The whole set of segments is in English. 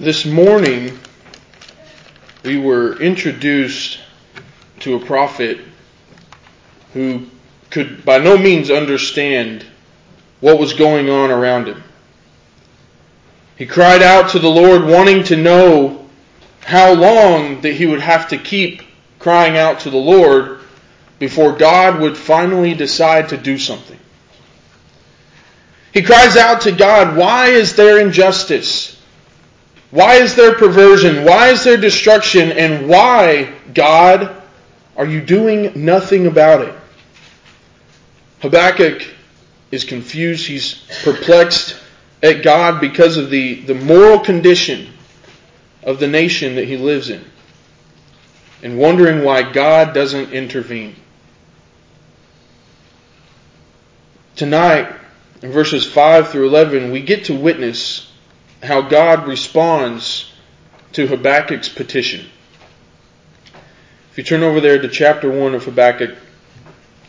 This morning, we were introduced to a prophet who could by no means understand what was going on around him. He cried out to the Lord, wanting to know how long that he would have to keep crying out to the Lord before God would finally decide to do something. He cries out to God, Why is there injustice? Why is there perversion? Why is there destruction? And why, God, are you doing nothing about it? Habakkuk is confused. He's perplexed at God because of the, the moral condition of the nation that he lives in and wondering why God doesn't intervene. Tonight, in verses 5 through 11, we get to witness how God responds to Habakkuk's petition. If you turn over there to chapter 1 of Habakkuk,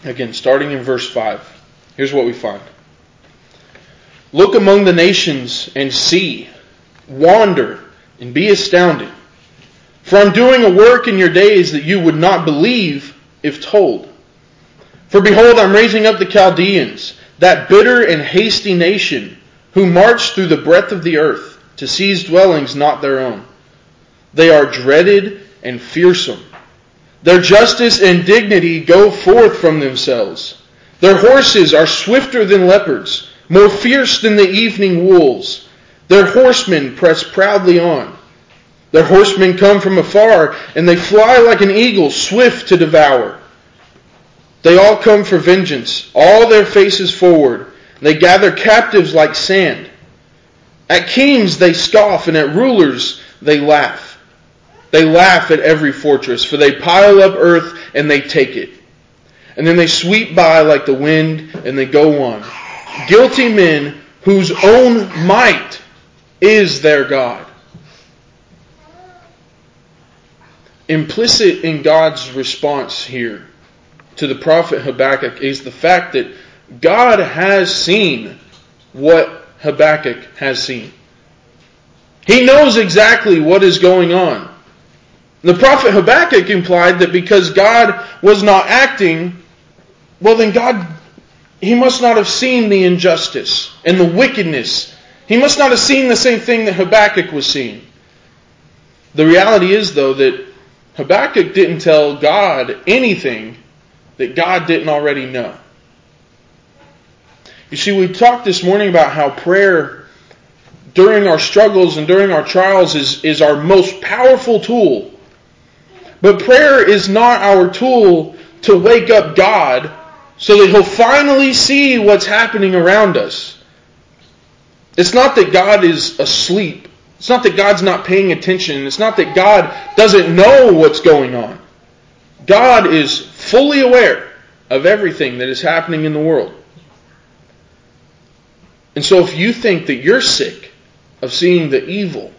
again, starting in verse 5, here's what we find. Look among the nations and see, wander and be astounded. For I'm doing a work in your days that you would not believe if told. For behold, I'm raising up the Chaldeans, that bitter and hasty nation who march through the breadth of the earth to seize dwellings not their own. They are dreaded and fearsome. Their justice and dignity go forth from themselves. Their horses are swifter than leopards, more fierce than the evening wolves. Their horsemen press proudly on. Their horsemen come from afar, and they fly like an eagle, swift to devour. They all come for vengeance, all their faces forward. They gather captives like sand. At kings they scoff, and at rulers they laugh. They laugh at every fortress, for they pile up earth and they take it. And then they sweep by like the wind and they go on. Guilty men whose own might is their God. Implicit in God's response here to the prophet Habakkuk is the fact that God has seen what Habakkuk has seen. He knows exactly what is going on. The prophet Habakkuk implied that because God was not acting, well, then God, he must not have seen the injustice and the wickedness. He must not have seen the same thing that Habakkuk was seeing. The reality is, though, that Habakkuk didn't tell God anything that God didn't already know. You see, we talked this morning about how prayer during our struggles and during our trials is, is our most powerful tool. But prayer is not our tool to wake up God so that He'll finally see what's happening around us. It's not that God is asleep. It's not that God's not paying attention. It's not that God doesn't know what's going on. God is fully aware of everything that is happening in the world. And so if you think that you're sick of seeing the evil,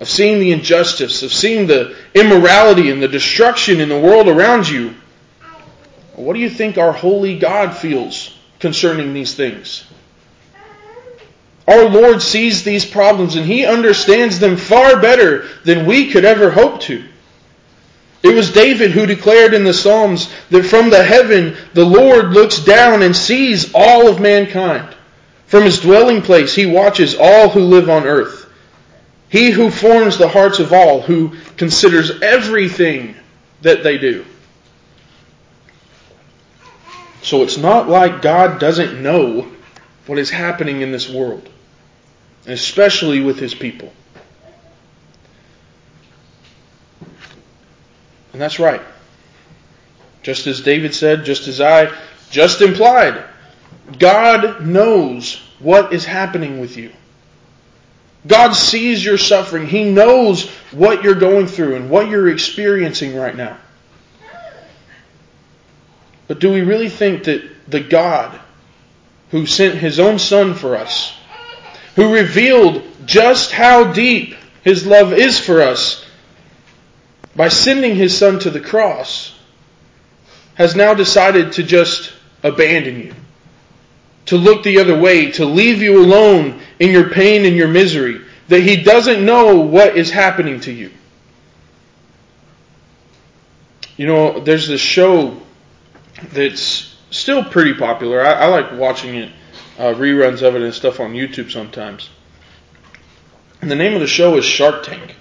of seeing the injustice, of seeing the immorality and the destruction in the world around you, what do you think our holy God feels concerning these things? Our Lord sees these problems and He understands them far better than we could ever hope to. It was David who declared in the Psalms that from the heaven the Lord looks down and sees all of mankind. From his dwelling place he watches all who live on earth. He who forms the hearts of all, who considers everything that they do. So it's not like God doesn't know what is happening in this world, especially with his people. And that's right. Just as David said, just as I just implied, God knows what is happening with you. God sees your suffering. He knows what you're going through and what you're experiencing right now. But do we really think that the God who sent his own Son for us, who revealed just how deep his love is for us by sending his Son to the cross, has now decided to just abandon you? To look the other way, to leave you alone in your pain and your misery, that he doesn't know what is happening to you. You know, there's this show that's still pretty popular. I, I like watching it, uh, reruns of it and stuff on YouTube sometimes. And the name of the show is Shark Tank.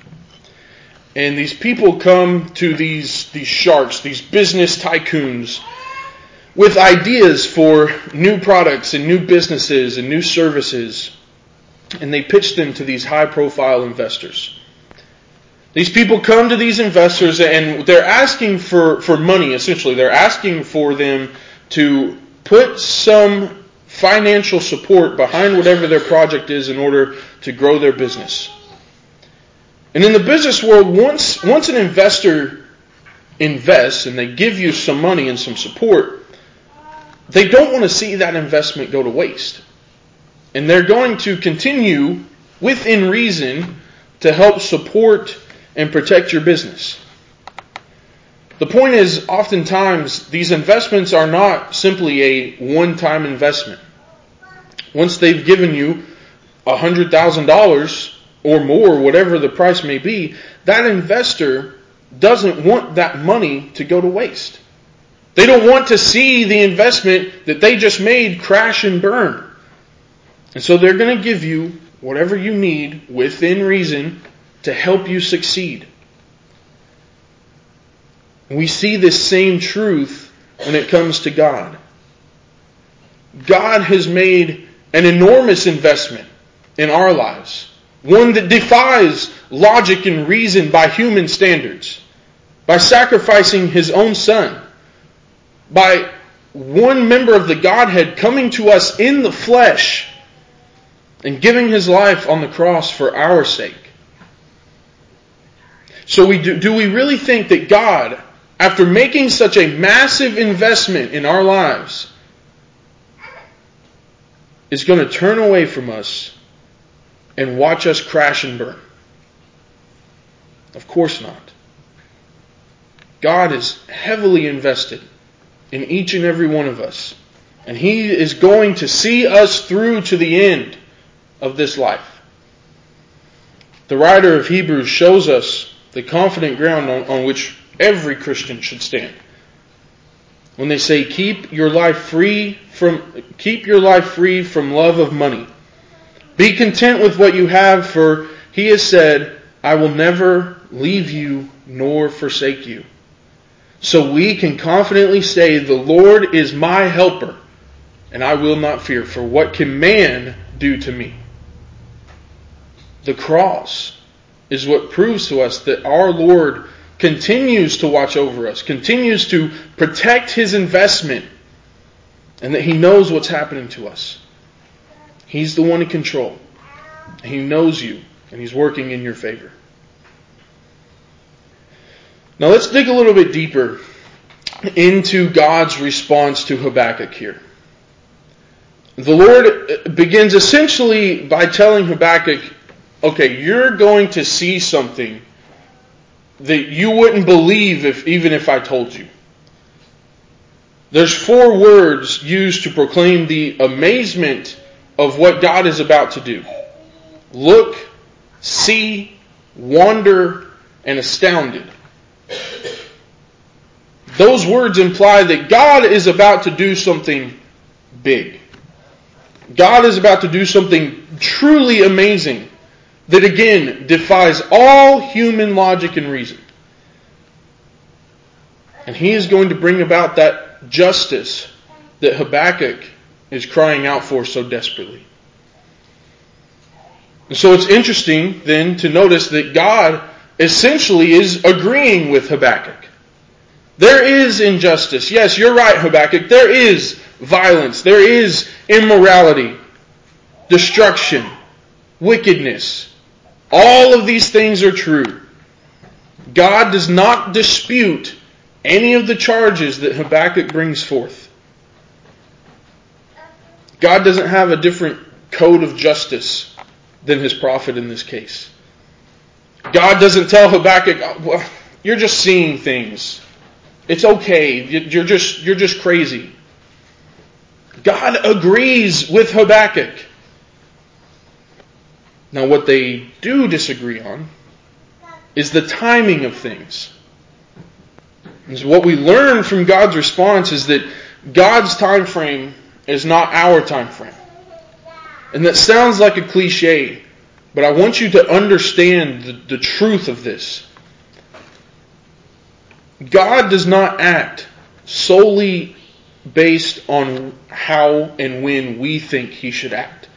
And these people come to these these sharks, these business tycoons, with ideas for new products and new businesses and new services, and they pitch them to these high profile investors. These people come to these investors and they're asking for, for money, essentially. They're asking for them to put some financial support behind whatever their project is in order to grow their business. And in the business world, once, once an investor invests and they give you some money and some support, they don't want to see that investment go to waste. And they're going to continue within reason to help support and protect your business. The point is, oftentimes, these investments are not simply a one time investment. Once they've given you $100,000 or more, whatever the price may be, that investor doesn't want that money to go to waste. They don't want to see the investment that they just made crash and burn. And so they're going to give you whatever you need within reason to help you succeed. We see this same truth when it comes to God. God has made an enormous investment in our lives, one that defies logic and reason by human standards, by sacrificing his own son, by one member of the Godhead coming to us in the flesh and giving his life on the cross for our sake. So we do, do we really think that God, after making such a massive investment in our lives, is going to turn away from us and watch us crash and burn? Of course not. God is heavily invested in each and every one of us. And He is going to see us through to the end of this life. The writer of Hebrews shows us the confident ground on, on which every Christian should stand. When they say keep your life free from keep your life free from love of money. Be content with what you have for he has said, I will never leave you nor forsake you. So we can confidently say, The Lord is my helper, and I will not fear, for what can man do to me? The cross is what proves to us that our Lord continues to watch over us, continues to protect his investment, and that he knows what's happening to us. He's the one in control. He knows you, and he's working in your favor. Now let's dig a little bit deeper into God's response to Habakkuk here. The Lord begins essentially by telling Habakkuk, okay, you're going to see something that you wouldn't believe if even if I told you. There's four words used to proclaim the amazement of what God is about to do. Look, see, wonder, and astounded. Those words imply that God is about to do something big. God is about to do something truly amazing that again defies all human logic and reason. And he is going to bring about that justice that Habakkuk is crying out for so desperately. And so it's interesting then to notice that God essentially is agreeing with Habakkuk. There is injustice. Yes, you're right, Habakkuk. There is violence. There is immorality, destruction, wickedness. All of these things are true. God does not dispute any of the charges that Habakkuk brings forth. God doesn't have a different code of justice than his prophet in this case. God doesn't tell Habakkuk, oh, well, you're just seeing things. It's okay. You're just, you're just crazy. God agrees with Habakkuk. Now, what they do disagree on is the timing of things. And so what we learn from God's response is that God's time frame is not our time frame. And that sounds like a cliche, but I want you to understand the, the truth of this. God does not act solely based on how and when we think he should act.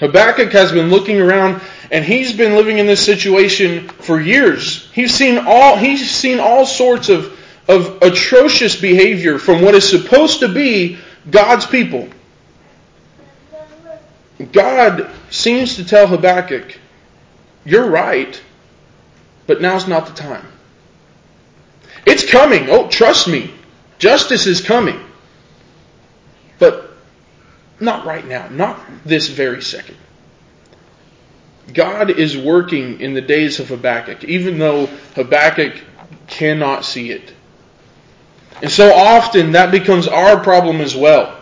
Habakkuk has been looking around and he's been living in this situation for years. He's seen all he's seen all sorts of of atrocious behavior from what is supposed to be God's people. God seems to tell Habakkuk, You're right, but now's not the time. It's coming. Oh, trust me. Justice is coming. But not right now, not this very second. God is working in the days of Habakkuk, even though Habakkuk cannot see it. And so often that becomes our problem as well.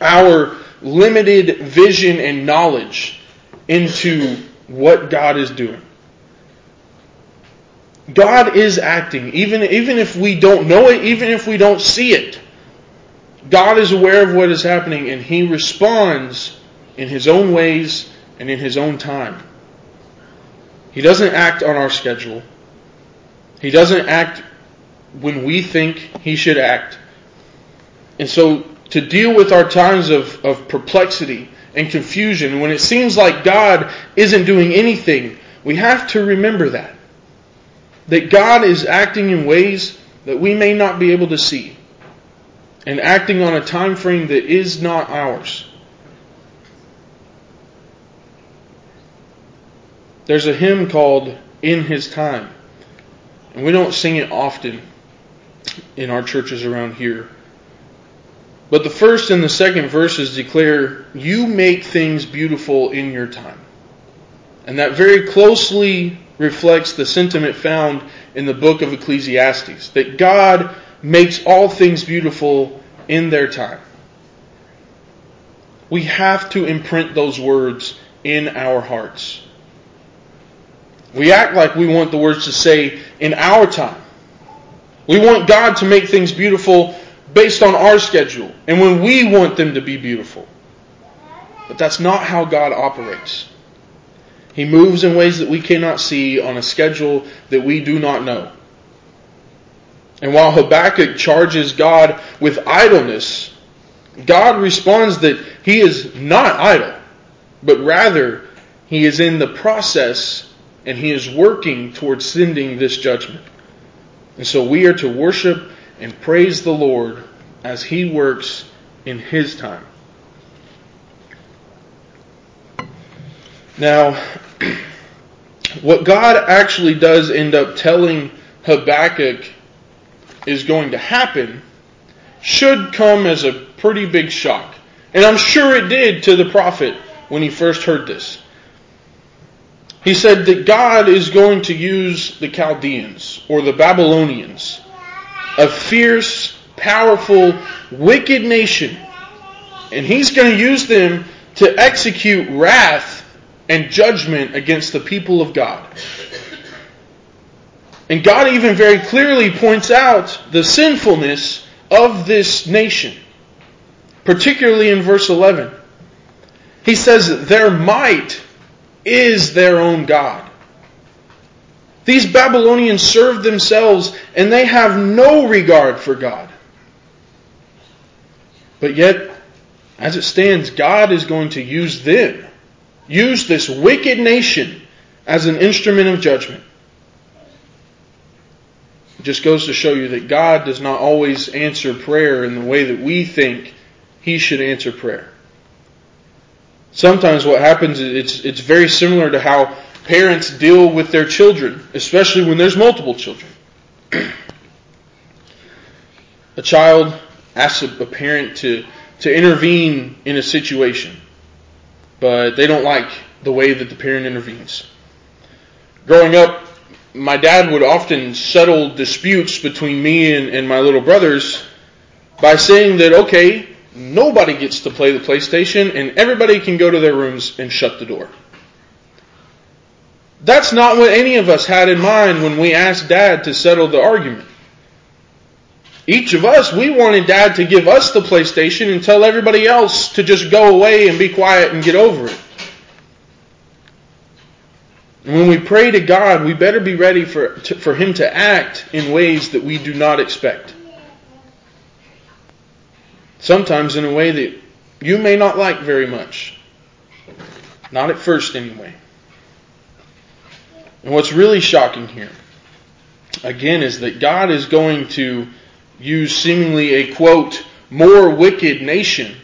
Our limited vision and knowledge into what God is doing. God is acting, even, even if we don't know it, even if we don't see it. God is aware of what is happening and He responds in His own ways and in His own time. He doesn't act on our schedule. He doesn't act when we think He should act. And so, to deal with our times of, of perplexity and confusion, when it seems like God isn't doing anything, we have to remember that. That God is acting in ways that we may not be able to see and acting on a time frame that is not ours. There's a hymn called In His Time. And we don't sing it often in our churches around here. But the first and the second verses declare, You make things beautiful in your time. And that very closely reflects the sentiment found in the book of Ecclesiastes that God makes all things beautiful in their time. We have to imprint those words in our hearts. We act like we want the words to say in our time. We want God to make things beautiful based on our schedule and when we want them to be beautiful. But that's not how God operates. He moves in ways that we cannot see on a schedule that we do not know. And while Habakkuk charges God with idleness, God responds that he is not idle, but rather he is in the process and he is working towards sending this judgment. And so we are to worship and praise the Lord as he works in his time. Now, what God actually does end up telling Habakkuk is going to happen should come as a pretty big shock. And I'm sure it did to the prophet when he first heard this. He said that God is going to use the Chaldeans or the Babylonians, a fierce, powerful, wicked nation, and he's going to use them to execute wrath and judgment against the people of God. And God even very clearly points out the sinfulness of this nation, particularly in verse 11. He says, Their might is their own God. These Babylonians serve themselves and they have no regard for God. But yet, as it stands, God is going to use them, use this wicked nation as an instrument of judgment. It just goes to show you that God does not always answer prayer in the way that we think He should answer prayer sometimes what happens is it's, it's very similar to how parents deal with their children, especially when there's multiple children. a child asks a parent to, to intervene in a situation, but they don't like the way that the parent intervenes. Growing up, my dad would often settle disputes between me and, and my little brothers by saying that, okay, nobody gets to play the PlayStation and everybody can go to their rooms and shut the door. That's not what any of us had in mind when we asked Dad to settle the argument. Each of us, we wanted Dad to give us the PlayStation and tell everybody else to just go away and be quiet and get over it. And when we pray to God, we better be ready for, to, for Him to act in ways that we do not expect. Sometimes in a way that you may not like very much. Not at first, anyway. And what's really shocking here, again, is that God is going to use seemingly a quote, more wicked nation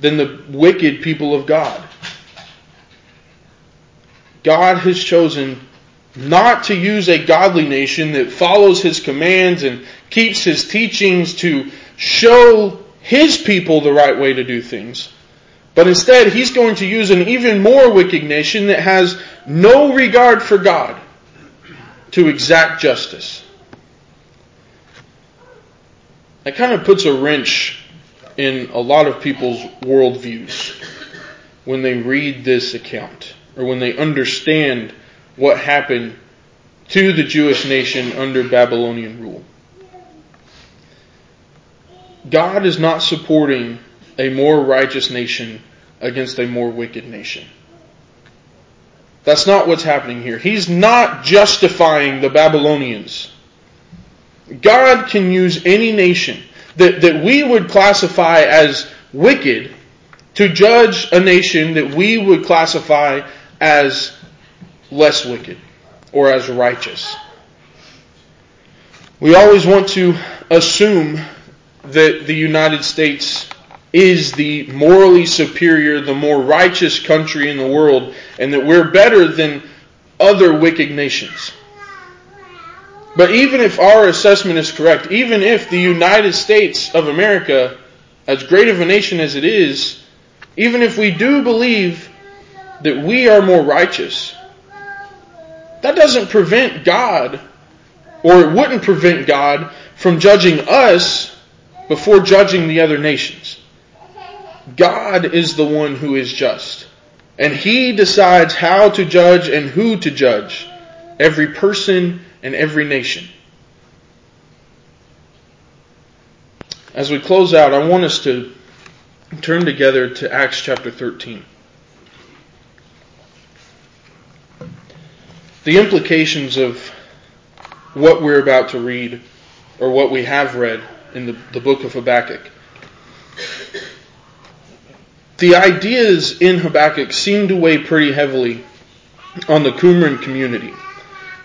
than the wicked people of God. God has chosen not to use a godly nation that follows his commands and keeps his teachings to show his people the right way to do things. But instead, he's going to use an even more wicked nation that has no regard for God to exact justice. That kind of puts a wrench in a lot of people's worldviews when they read this account or when they understand what happened to the Jewish nation under Babylonian rule. God is not supporting a more righteous nation against a more wicked nation. That's not what's happening here. He's not justifying the Babylonians. God can use any nation that, that we would classify as wicked to judge a nation that we would classify as less wicked or as righteous. We always want to assume that the United States is the morally superior, the more righteous country in the world, and that we're better than other wicked nations. But even if our assessment is correct, even if the United States of America, as great of a nation as it is, even if we do believe that we are more righteous, that doesn't prevent God, or it wouldn't prevent God from judging us before judging the other nations. God is the one who is just. And He decides how to judge and who to judge every person and every nation. As we close out, I want us to turn together to Acts chapter 13. the implications of what we're about to read or what we have read in the, the book of Habakkuk. The ideas in Habakkuk seem to weigh pretty heavily on the Qumran community,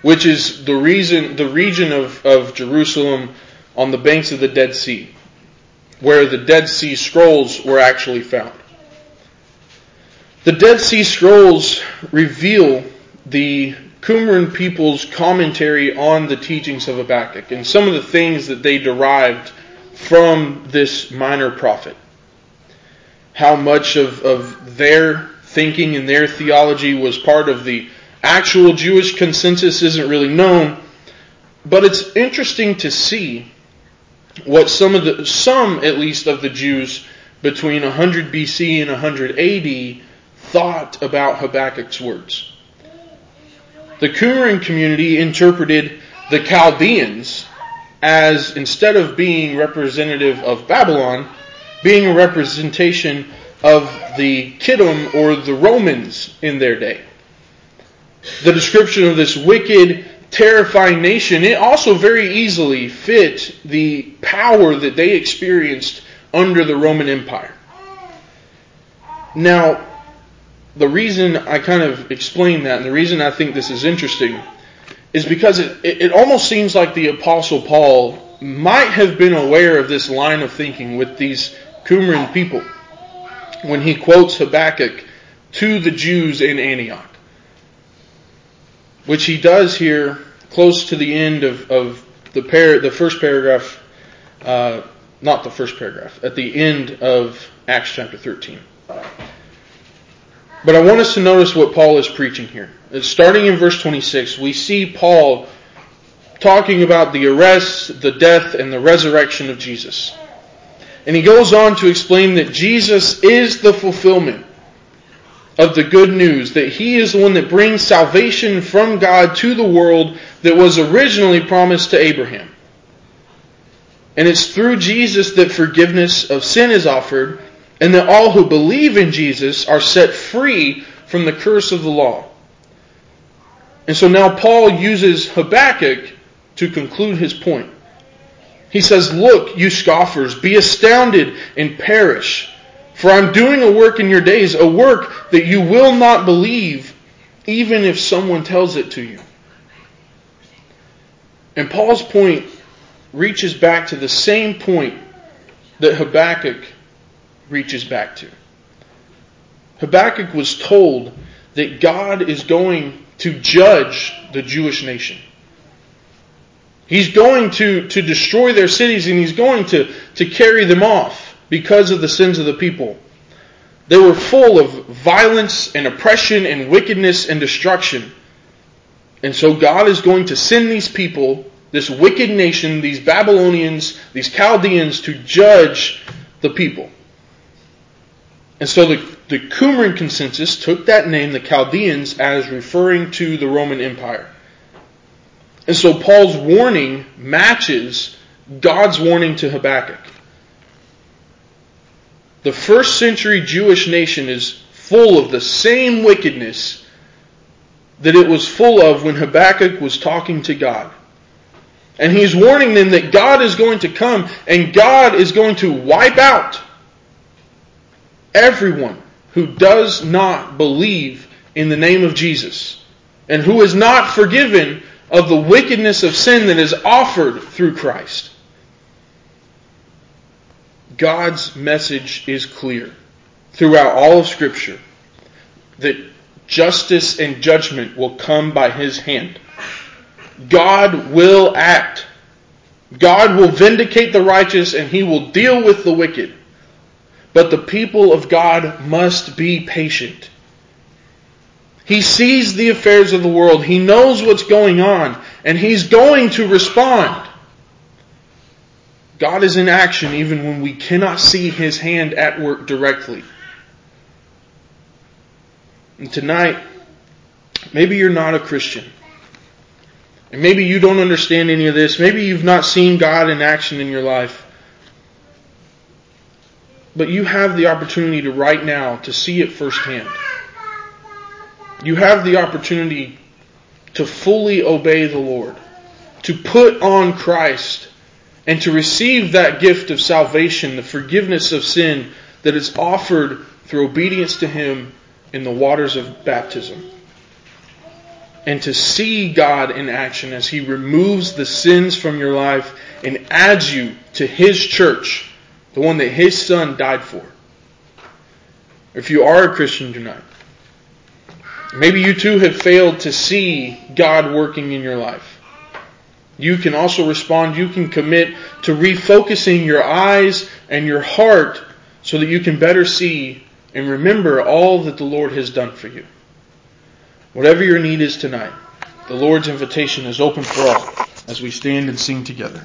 which is the reason the region of, of Jerusalem on the banks of the Dead Sea, where the Dead Sea Scrolls were actually found. The Dead Sea Scrolls reveal the Qumran people's commentary on the teachings of Habakkuk and some of the things that they derived from this minor prophet. How much of, of their thinking and their theology was part of the actual Jewish consensus isn't really known, but it's interesting to see what some of the, some at least of the Jews between 100 BC and 100 AD thought about Habakkuk's words. The Qumran community interpreted the Chaldeans as, instead of being representative of Babylon, being a representation of the Kittim or the Romans in their day. The description of this wicked, terrifying nation, it also very easily fit the power that they experienced under the Roman Empire. Now, the reason I kind of explain that and the reason I think this is interesting is because it, it, almost seems like the Apostle Paul might have been aware of this line of thinking with these Qumran people when he quotes Habakkuk to the Jews in Antioch, which he does here close to the end of, of the, par- the first paragraph, uh, not the first paragraph, at the end of Acts chapter 13. But I want us to notice what Paul is preaching here. Starting in verse 26, we see Paul talking about the arrest, the death, and the resurrection of Jesus. And he goes on to explain that Jesus is the fulfillment of the good news that he is the one that brings salvation from God to the world that was originally promised to Abraham. And it's through Jesus that forgiveness of sin is offered, and that all who believe in Jesus are set free from the curse of the law. And so now Paul uses Habakkuk to conclude his point. He says, Look, you scoffers, be astounded and perish. For I'm doing a work in your days, a work that you will not believe, even if someone tells it to you. And Paul's point reaches back to the same point that Habakkuk reaches back to. Habakkuk was told that God is going to judge the Jewish nation. He's going to, to destroy their cities and he's going to, to carry them off because of the sins of the people. They were full of violence and oppression and wickedness and destruction. And so God is going to send these people, this wicked nation, these Babylonians, these Chaldeans, to judge the people. And so the, the Qumran consensus took that name, the Chaldeans, as referring to the Roman Empire. And so Paul's warning matches God's warning to Habakkuk. The first century Jewish nation is full of the same wickedness that it was full of when Habakkuk was talking to God. And he's warning them that God is going to come and God is going to wipe out everyone who does not believe in the name of Jesus and who is not forgiven of the wickedness of sin that is offered through Christ. God's message is clear throughout all of Scripture that justice and judgment will come by His hand. God will act. God will vindicate the righteous and He will deal with the wicked. But the people of God must be patient. He sees the affairs of the world. He knows what's going on. And He's going to respond. God is in action even when we cannot see His hand at work directly. And tonight, maybe you're not a Christian. And maybe you don't understand any of this. Maybe you've not seen God in action in your life. But you have the opportunity to right now to see it firsthand. You have the opportunity to fully obey the Lord, to put on Christ, and to receive that gift of salvation, the forgiveness of sin that is offered through obedience to Him in the waters of baptism. And to see God in action as He removes the sins from your life and adds you to His church, the one that His Son died for. If you are a Christian tonight, Maybe you too have failed to see God working in your life. You can also respond, you can commit to refocusing your eyes and your heart so that you can better see and remember all that the Lord has done for you. Whatever your need is tonight, the Lord's invitation is open for all as we stand and sing together.